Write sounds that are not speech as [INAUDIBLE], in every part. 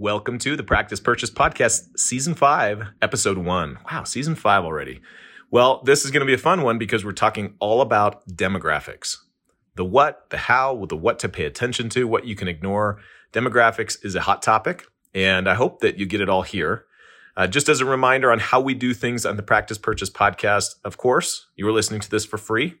Welcome to the Practice Purchase Podcast, Season 5, Episode 1. Wow, Season 5 already. Well, this is going to be a fun one because we're talking all about demographics the what, the how, the what to pay attention to, what you can ignore. Demographics is a hot topic, and I hope that you get it all here. Uh, just as a reminder on how we do things on the Practice Purchase podcast, of course, you are listening to this for free.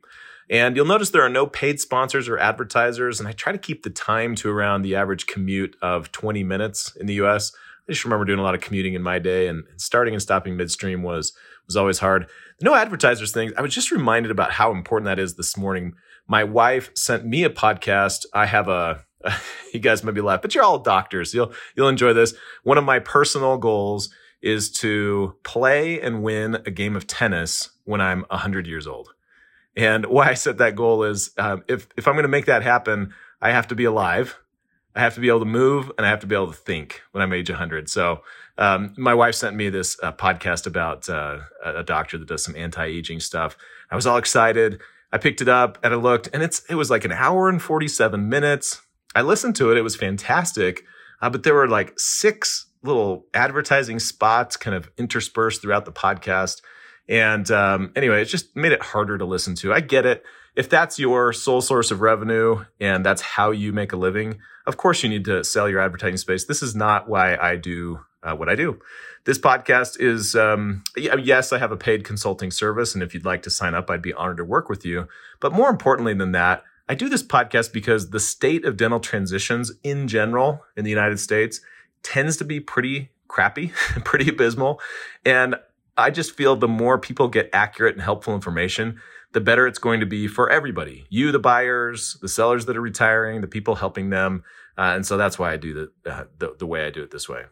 And you'll notice there are no paid sponsors or advertisers. And I try to keep the time to around the average commute of 20 minutes in the US. I just remember doing a lot of commuting in my day and starting and stopping midstream was was always hard. no advertisers thing. I was just reminded about how important that is this morning. My wife sent me a podcast. I have a [LAUGHS] you guys might be laughing, but you're all doctors. You'll you'll enjoy this. One of my personal goals is to play and win a game of tennis when I'm 100 years old. And why I set that goal is um, if, if I'm going to make that happen, I have to be alive. I have to be able to move and I have to be able to think when I'm age 100. So, um, my wife sent me this uh, podcast about uh, a doctor that does some anti-aging stuff. I was all excited. I picked it up and I looked and it's, it was like an hour and 47 minutes. I listened to it. It was fantastic. Uh, but there were like six little advertising spots kind of interspersed throughout the podcast. And um, anyway, it just made it harder to listen to. I get it. If that's your sole source of revenue and that's how you make a living, of course you need to sell your advertising space. This is not why I do uh, what I do. This podcast is, um, yes, I have a paid consulting service. And if you'd like to sign up, I'd be honored to work with you. But more importantly than that, I do this podcast because the state of dental transitions in general in the United States tends to be pretty crappy, [LAUGHS] pretty abysmal. And I just feel the more people get accurate and helpful information, the better it's going to be for everybody. You, the buyers, the sellers that are retiring, the people helping them. Uh, and so that's why I do the, uh, the, the way I do it this way.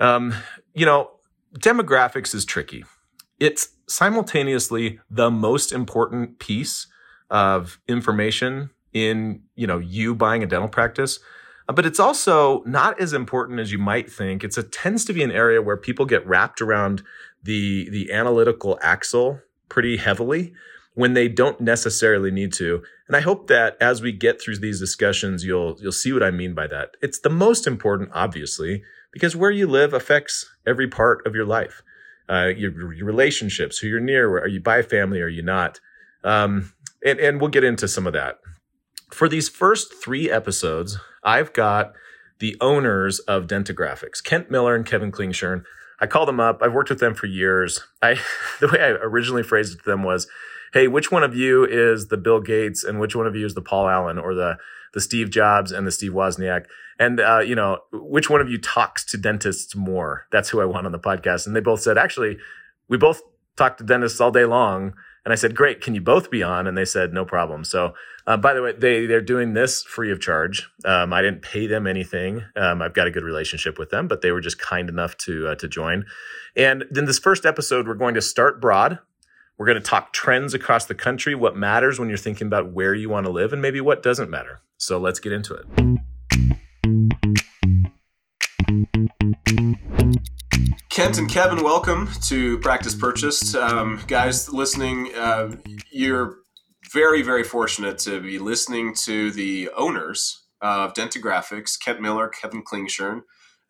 Um, you know, demographics is tricky. It's simultaneously the most important piece of information in, you know, you buying a dental practice, but it's also not as important as you might think. It's a tends to be an area where people get wrapped around the the analytical axle pretty heavily when they don't necessarily need to. And I hope that as we get through these discussions, you'll you'll see what I mean by that. It's the most important, obviously, because where you live affects every part of your life. Uh, your, your, relationships, who you're near, are you by family, are you not? Um, and, and we'll get into some of that. For these first three episodes, I've got the owners of Dentagraphics, Kent Miller and Kevin Klingshirn. I called them up. I've worked with them for years. I [LAUGHS] the way I originally phrased it to them was, "Hey, which one of you is the Bill Gates and which one of you is the Paul Allen or the the Steve Jobs and the Steve Wozniak? And uh, you know, which one of you talks to dentists more? That's who I want on the podcast." And they both said, "Actually, we both talk to dentists all day long." And I said, "Great, can you both be on?" And they said, "No problem." So uh, by the way, they they're doing this free of charge. Um, I didn't pay them anything. Um, I've got a good relationship with them, but they were just kind enough to uh, to join. And then this first episode, we're going to start broad. We're going to talk trends across the country, what matters when you're thinking about where you want to live, and maybe what doesn't matter. So let's get into it. Kent and Kevin, welcome to Practice Purchased. Um, guys listening, uh, you're very, very fortunate to be listening to the owners of Dentagraphics, Kent Miller, Kevin Klingshirn,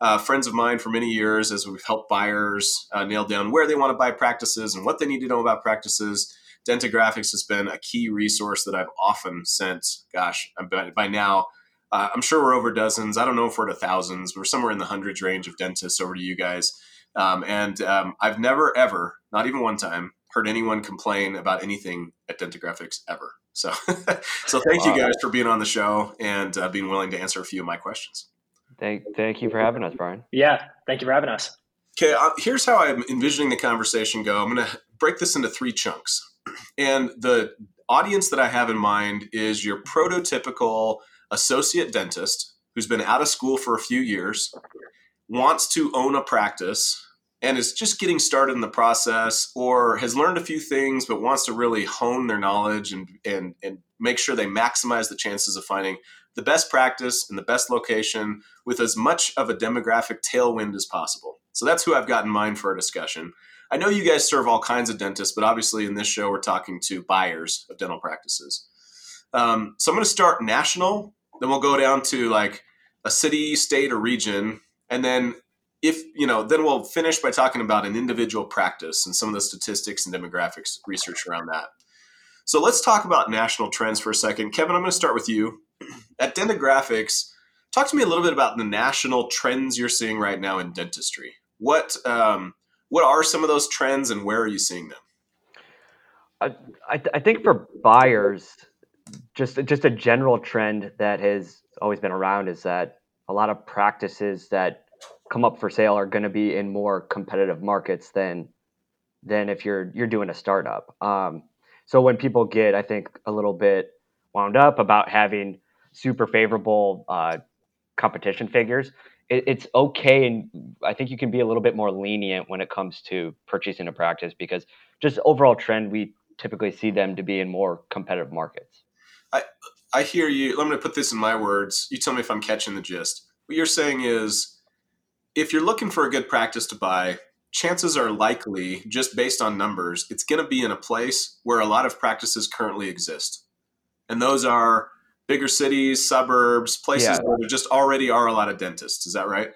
uh, friends of mine for many years as we've helped buyers uh, nail down where they want to buy practices and what they need to know about practices. Dentagraphics has been a key resource that I've often sent. Gosh, by, by now, uh, I'm sure we're over dozens. I don't know if we're to thousands. We're somewhere in the hundreds range of dentists over to you guys. Um, and um, I've never, ever, not even one time, heard anyone complain about anything at Dentagraphics ever. So, [LAUGHS] so thank you guys for being on the show and uh, being willing to answer a few of my questions. Thank, thank you for having us, Brian. Yeah, thank you for having us. Okay, uh, here's how I'm envisioning the conversation go. I'm going to break this into three chunks, and the audience that I have in mind is your prototypical associate dentist who's been out of school for a few years, wants to own a practice and is just getting started in the process or has learned a few things but wants to really hone their knowledge and, and, and make sure they maximize the chances of finding the best practice in the best location with as much of a demographic tailwind as possible. So that's who I've got in mind for a discussion. I know you guys serve all kinds of dentists, but obviously in this show we're talking to buyers of dental practices. Um, so I'm going to start national, then we'll go down to like a city, state, or region, and then if you know, then we'll finish by talking about an individual practice and some of the statistics and demographics research around that. So let's talk about national trends for a second. Kevin, I'm going to start with you. [CLEARS THROAT] At demographics talk to me a little bit about the national trends you're seeing right now in dentistry. What um, what are some of those trends, and where are you seeing them? I, I, I think for buyers, just just a general trend that has always been around is that a lot of practices that come up for sale are going to be in more competitive markets than than if you're you're doing a startup. Um, so when people get, I think, a little bit wound up about having super favorable uh, competition figures, it, it's okay, and I think you can be a little bit more lenient when it comes to purchasing a practice because just overall trend, we typically see them to be in more competitive markets. I I hear you. Let me put this in my words. You tell me if I'm catching the gist. What you're saying is, if you're looking for a good practice to buy, chances are likely, just based on numbers, it's going to be in a place where a lot of practices currently exist. And those are bigger cities, suburbs, places yeah. where there just already are a lot of dentists. Is that right?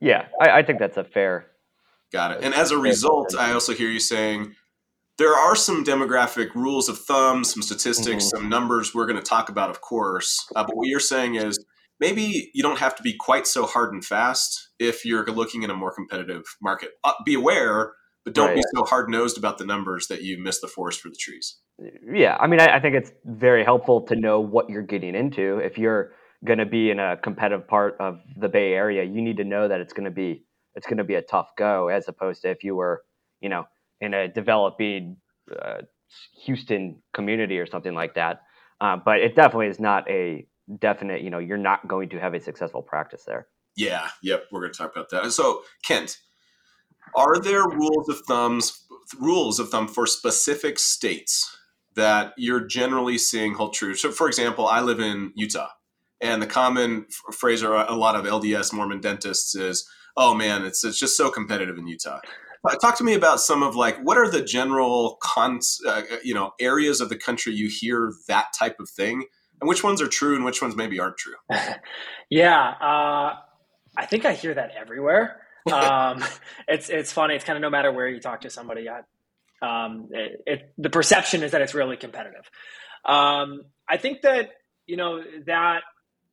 Yeah, I, I think that's a fair. Got it. And as a result, I also hear you saying there are some demographic rules of thumb, some statistics, mm-hmm. some numbers we're going to talk about, of course. Uh, but what you're saying is maybe you don't have to be quite so hard and fast if you're looking in a more competitive market. Uh, be aware, but don't right. be so hard nosed about the numbers that you miss the forest for the trees. Yeah, I mean, I, I think it's very helpful to know what you're getting into. If you're going to be in a competitive part of the Bay Area, you need to know that it's going to be it's going to be a tough go, as opposed to if you were, you know, in a developing uh, Houston community or something like that. Uh, but it definitely is not a definite, you know, you're not going to have a successful practice there. Yeah, yep, we're going to talk about that. So, Kent, are there rules of thumbs rules of thumb for specific states that you're generally seeing hold true? So, for example, I live in Utah, and the common phrase or a lot of LDS Mormon dentists is, "Oh man, it's it's just so competitive in Utah." Talk to me about some of like what are the general cons, uh, you know, areas of the country you hear that type of thing, and which ones are true and which ones maybe aren't true? [LAUGHS] yeah, uh, I think I hear that everywhere. [LAUGHS] Um, it's it's funny. It's kind of no matter where you talk to somebody. um, it, it, the perception is that it's really competitive. Um, I think that you know that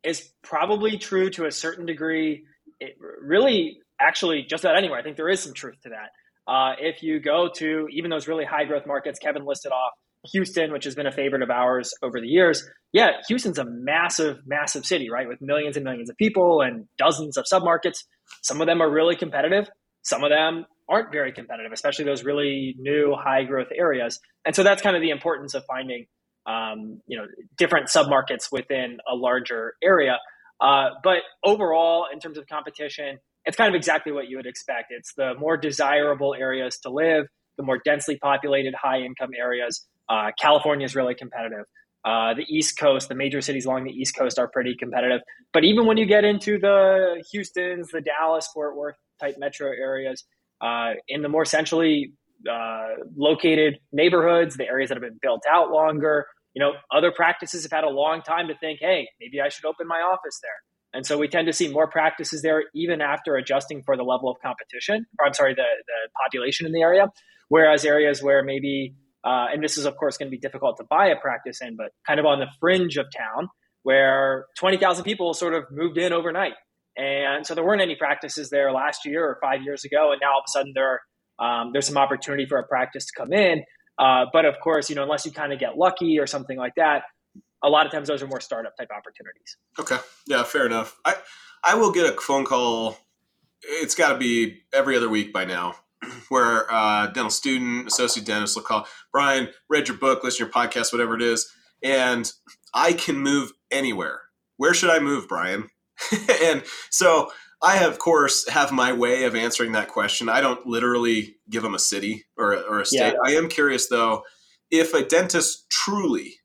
is probably true to a certain degree. It really, actually, just about anywhere. I think there is some truth to that. Uh, if you go to even those really high growth markets Kevin listed off, Houston, which has been a favorite of ours over the years. Yeah, Houston's a massive, massive city, right? With millions and millions of people and dozens of submarkets. Some of them are really competitive. Some of them aren't very competitive, especially those really new high growth areas. And so that's kind of the importance of finding, um, you know, different submarkets within a larger area. Uh, but overall, in terms of competition, it's kind of exactly what you would expect. It's the more desirable areas to live, the more densely populated, high income areas uh, California is really competitive. Uh, the East Coast, the major cities along the East Coast are pretty competitive. But even when you get into the Houston's, the Dallas, Fort Worth type metro areas, uh, in the more centrally uh, located neighborhoods, the areas that have been built out longer, you know, other practices have had a long time to think, hey, maybe I should open my office there. And so we tend to see more practices there, even after adjusting for the level of competition, or I'm sorry, the, the population in the area. Whereas areas where maybe uh, and this is, of course, going to be difficult to buy a practice in, but kind of on the fringe of town where 20,000 people sort of moved in overnight. And so there weren't any practices there last year or five years ago. And now all of a sudden there, um, there's some opportunity for a practice to come in. Uh, but of course, you know, unless you kind of get lucky or something like that, a lot of times those are more startup type opportunities. Okay. Yeah, fair enough. I, I will get a phone call. It's got to be every other week by now [CLEARS THROAT] where a uh, dental student, associate dentist will call Brian, read your book, listen to your podcast, whatever it is, and I can move anywhere. Where should I move, Brian? [LAUGHS] and so I, of course, have my way of answering that question. I don't literally give them a city or, or a state. Yeah. I am curious, though, if a dentist truly,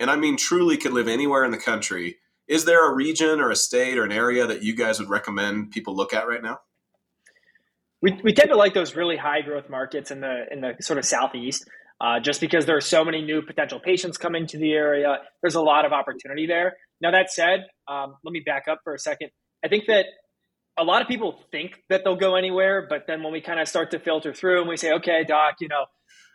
and I mean truly, could live anywhere in the country, is there a region or a state or an area that you guys would recommend people look at right now? We, we tend to like those really high growth markets in the in the sort of southeast uh, just because there are so many new potential patients coming to the area there's a lot of opportunity there now that said um, let me back up for a second i think that a lot of people think that they'll go anywhere, but then when we kind of start to filter through and we say, okay, doc, you know,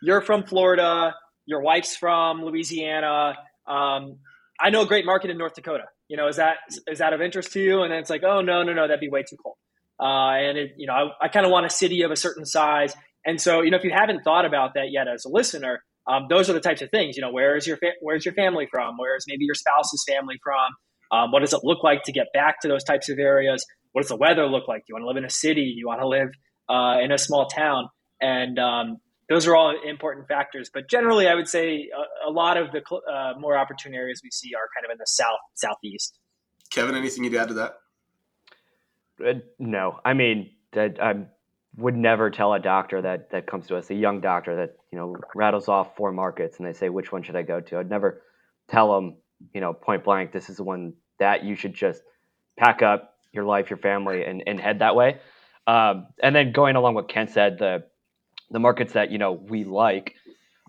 you're from Florida, your wife's from Louisiana. Um, I know a great market in North Dakota. You know, is that is that of interest to you? And then it's like, oh no, no, no, that'd be way too cold. Uh, and it, you know, I, I kind of want a city of a certain size. And so, you know, if you haven't thought about that yet as a listener, um, those are the types of things. You know, where is your fa- where's your family from? Where's maybe your spouse's family from? Um, what does it look like to get back to those types of areas? What does the weather look like? Do you want to live in a city? Do you want to live uh, in a small town? And um, those are all important factors. But generally, I would say a, a lot of the uh, more opportune areas we see are kind of in the south, southeast. Kevin, anything you'd add to that? Uh, no, I mean, I would never tell a doctor that that comes to us, a young doctor that you know rattles off four markets, and they say which one should I go to. I'd never tell them, you know, point blank, this is the one that you should just pack up your life, your family, and and head that way. Um, and then going along what Kent said, the the markets that you know we like,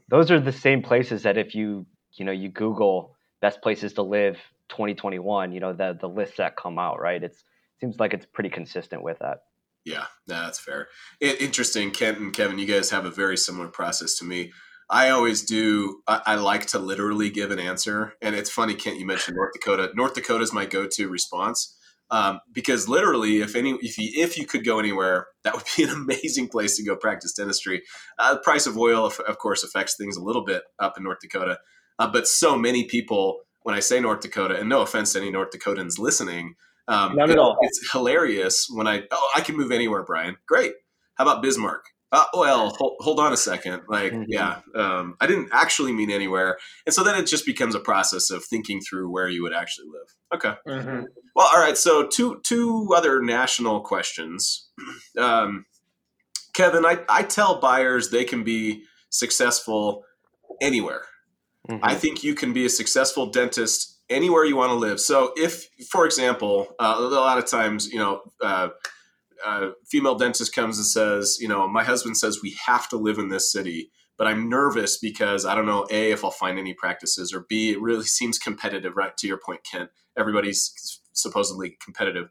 those are the same places that if you you know you Google best places to live 2021, you know the the lists that come out, right? It's seems like it's pretty consistent with that. Yeah, that's fair. Interesting, Kent and Kevin, you guys have a very similar process to me. I always do. I, I, like to literally give an answer, and it's funny, Kent. You mentioned North Dakota. North Dakota is my go-to response um, because literally, if any, if you if you could go anywhere, that would [LAUGHS] be an amazing place to go practice dentistry. Uh, the price of oil, of, of, course, affects things a little bit up in North Dakota, uh, but so many people. When I say North Dakota, and no offense to any North Dakotans listening, um, Not at all. It's hilarious when I oh I can move anywhere, Brian. Great. How about Bismarck? Uh, well, hold, hold, on a second. Like, mm-hmm. yeah, um, I didn't actually mean anywhere, and so then it just becomes a process of thinking through where you would actually live. Okay. Mm-hmm. Well, all right. So two two other national questions. [CLEARS THROAT] Um, Kevin, I, I tell buyers they can be successful anywhere. Mm-hmm. I think you can be a successful dentist anywhere you want to live. So, if, for example, uh, a lot of times, you know, uh, uh, female dentist comes and says, you know, my husband says we have to live in this city, but I'm nervous because I don't know, A, if I'll find any practices, or B, it really seems competitive, right? To your point, Kent, everybody's supposedly competitive.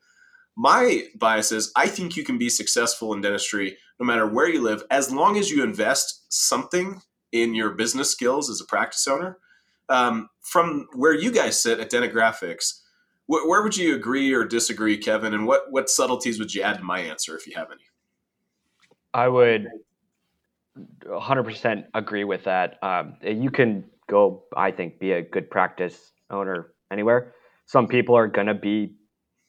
My bias is I think you can be successful in dentistry no matter where you live, as long as you invest something in your business skills as a practice owner um, from where you guys sit at Dentagraphics, wh- where would you agree or disagree, Kevin? And what what subtleties would you add to my answer if you have any? I would 100% agree with that. Um, you can go, I think, be a good practice owner anywhere. Some people are going to be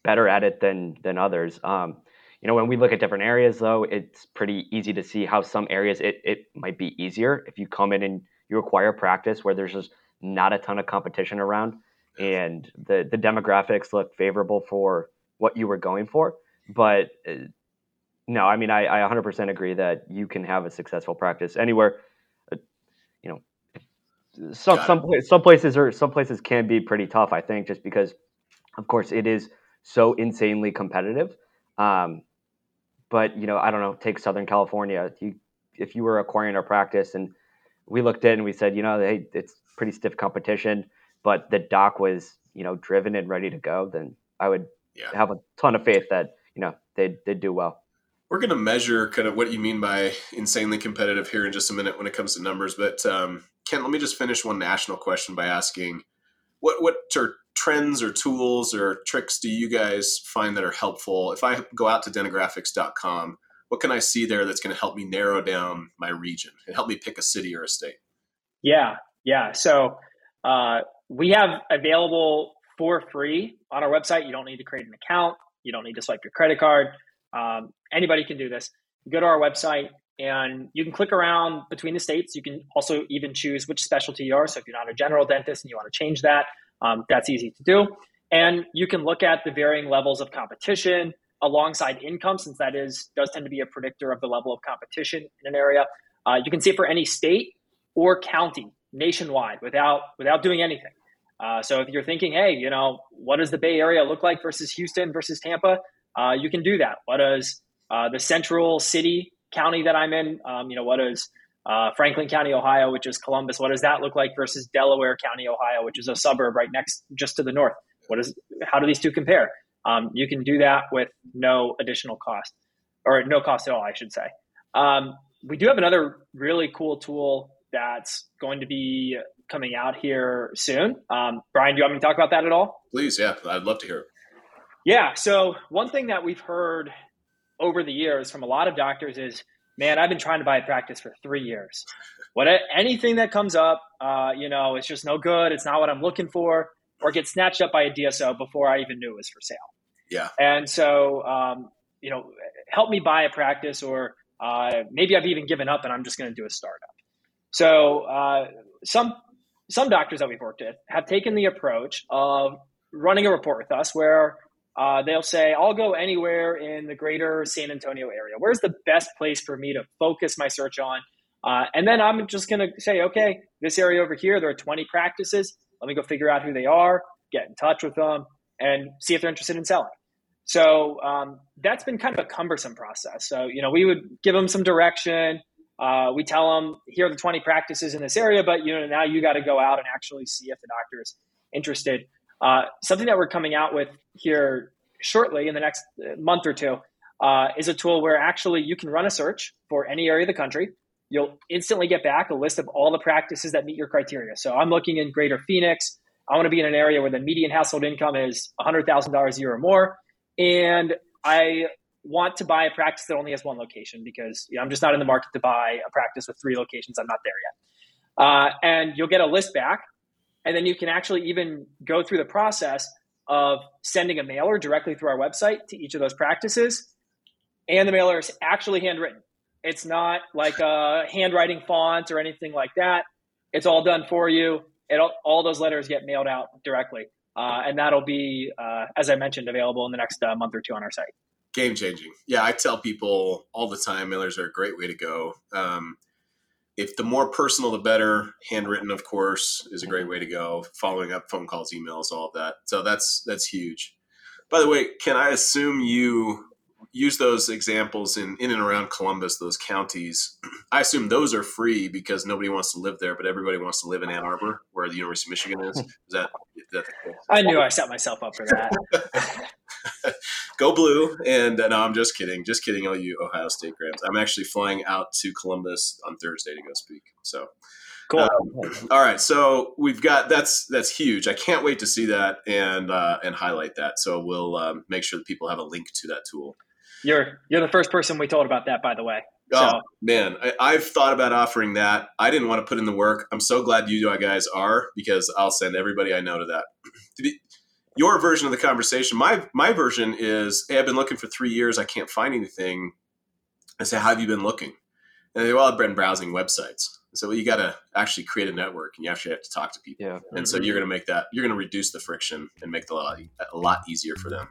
better at it than than others. Um, you know, when we look at different areas, though, it's pretty easy to see how some areas it, it might be easier if you come in and you acquire practice where there's just not a ton of competition around, and the the demographics look favorable for what you were going for. But uh, no, I mean, I, I 100% agree that you can have a successful practice anywhere. Uh, you know, some some some places are some places can be pretty tough. I think just because, of course, it is so insanely competitive. Um, but you know, I don't know. Take Southern California. You, if you were acquiring a practice and we looked in and we said, you know, hey, it's pretty stiff competition, but the doc was, you know, driven and ready to go, then I would yeah. have a ton of faith that, you know, they'd, they'd do well. We're going to measure kind of what you mean by insanely competitive here in just a minute when it comes to numbers. But um, Kent, let me just finish one national question by asking what, what are trends or tools or tricks do you guys find that are helpful? If I go out to dentagraphics.com, what can I see there that's going to help me narrow down my region and help me pick a city or a state? Yeah, yeah. So uh, we have available for free on our website. You don't need to create an account. You don't need to swipe your credit card. Um, anybody can do this. You go to our website and you can click around between the states. You can also even choose which specialty you are. So if you're not a general dentist and you want to change that, um, that's easy to do. And you can look at the varying levels of competition alongside income, since that is does tend to be a predictor of the level of competition in an area. Uh, you can see for any state or county nationwide without without doing anything. Uh, so if you're thinking, hey, you know, what does the Bay Area look like versus Houston versus Tampa? Uh, you can do that. What does uh, the central city county that I'm in? Um, you know, what does uh, Franklin County, Ohio, which is Columbus? What does that look like versus Delaware County, Ohio, which is a suburb right next, just to the north? What is? How do these two compare? Um, you can do that with no additional cost, or no cost at all, I should say. Um, we do have another really cool tool that's going to be coming out here soon. Um, Brian, do you want me to talk about that at all? Please, yeah, I'd love to hear it. Yeah. So one thing that we've heard over the years from a lot of doctors is, man, I've been trying to buy a practice for three years. What anything that comes up, uh, you know, it's just no good. It's not what I'm looking for, or get snatched up by a DSO before I even knew it was for sale. Yeah. And so, um, you know, help me buy a practice, or uh, maybe I've even given up and I'm just going to do a startup. So uh, some some doctors that we've worked with have taken the approach of running a report with us where uh, they'll say, I'll go anywhere in the greater San Antonio area. Where's the best place for me to focus my search on? Uh, and then I'm just going to say, okay, this area over here, there are 20 practices. Let me go figure out who they are, get in touch with them, and see if they're interested in selling. So um, that's been kind of a cumbersome process. So, you know, we would give them some direction. Uh, we tell them, here are the 20 practices in this area, but, you know, now you got to go out and actually see if the doctor is interested. Uh, something that we're coming out with here shortly in the next month or two uh, is a tool where actually you can run a search for any area of the country. You'll instantly get back a list of all the practices that meet your criteria. So I'm looking in Greater Phoenix. I want to be in an area where the median household income is $100,000 a year or more. And I want to buy a practice that only has one location because you know, I'm just not in the market to buy a practice with three locations. I'm not there yet. Uh, and you'll get a list back and then you can actually even go through the process of sending a mailer directly through our website to each of those practices. And the mailer is actually handwritten. It's not like a handwriting font or anything like that. It's all done for you. It all those letters get mailed out directly. Uh, and that'll be, uh, as I mentioned, available in the next uh, month or two on our site. Game changing. Yeah, I tell people all the time mailers are a great way to go. Um, if the more personal, the better. Handwritten, of course, is a great way to go. Following up phone calls, emails, all of that. So that's that's huge. By the way, can I assume you use those examples in in and around Columbus, those counties? [CLEARS THROAT] I assume those are free because nobody wants to live there, but everybody wants to live in Ann Arbor, where the University of Michigan is. Is that, is that I knew I set myself up for that. [LAUGHS] [LAUGHS] go blue. And uh, no, I'm just kidding. Just kidding. All you Ohio State grams. I'm actually flying out to Columbus on Thursday to go speak. So cool. Um, all right. So we've got that's that's huge. I can't wait to see that and uh, and highlight that. So we'll um, make sure that people have a link to that tool. You're you're the first person we told about that, by the way. So. Oh man, I, have thought about offering that. I didn't want to put in the work. I'm so glad you guys are because I'll send everybody I know to that. [CLEARS THROAT] To be, your version of the conversation. My my version is, hey, I've been looking for three years. I can't find anything. I say, how have you been looking? And they, well, I've been browsing websites. So well, you got to actually create a network, and you actually have to talk to people. Yeah. And so you're going to make that you're going to reduce the friction and make the lot a lot easier for them.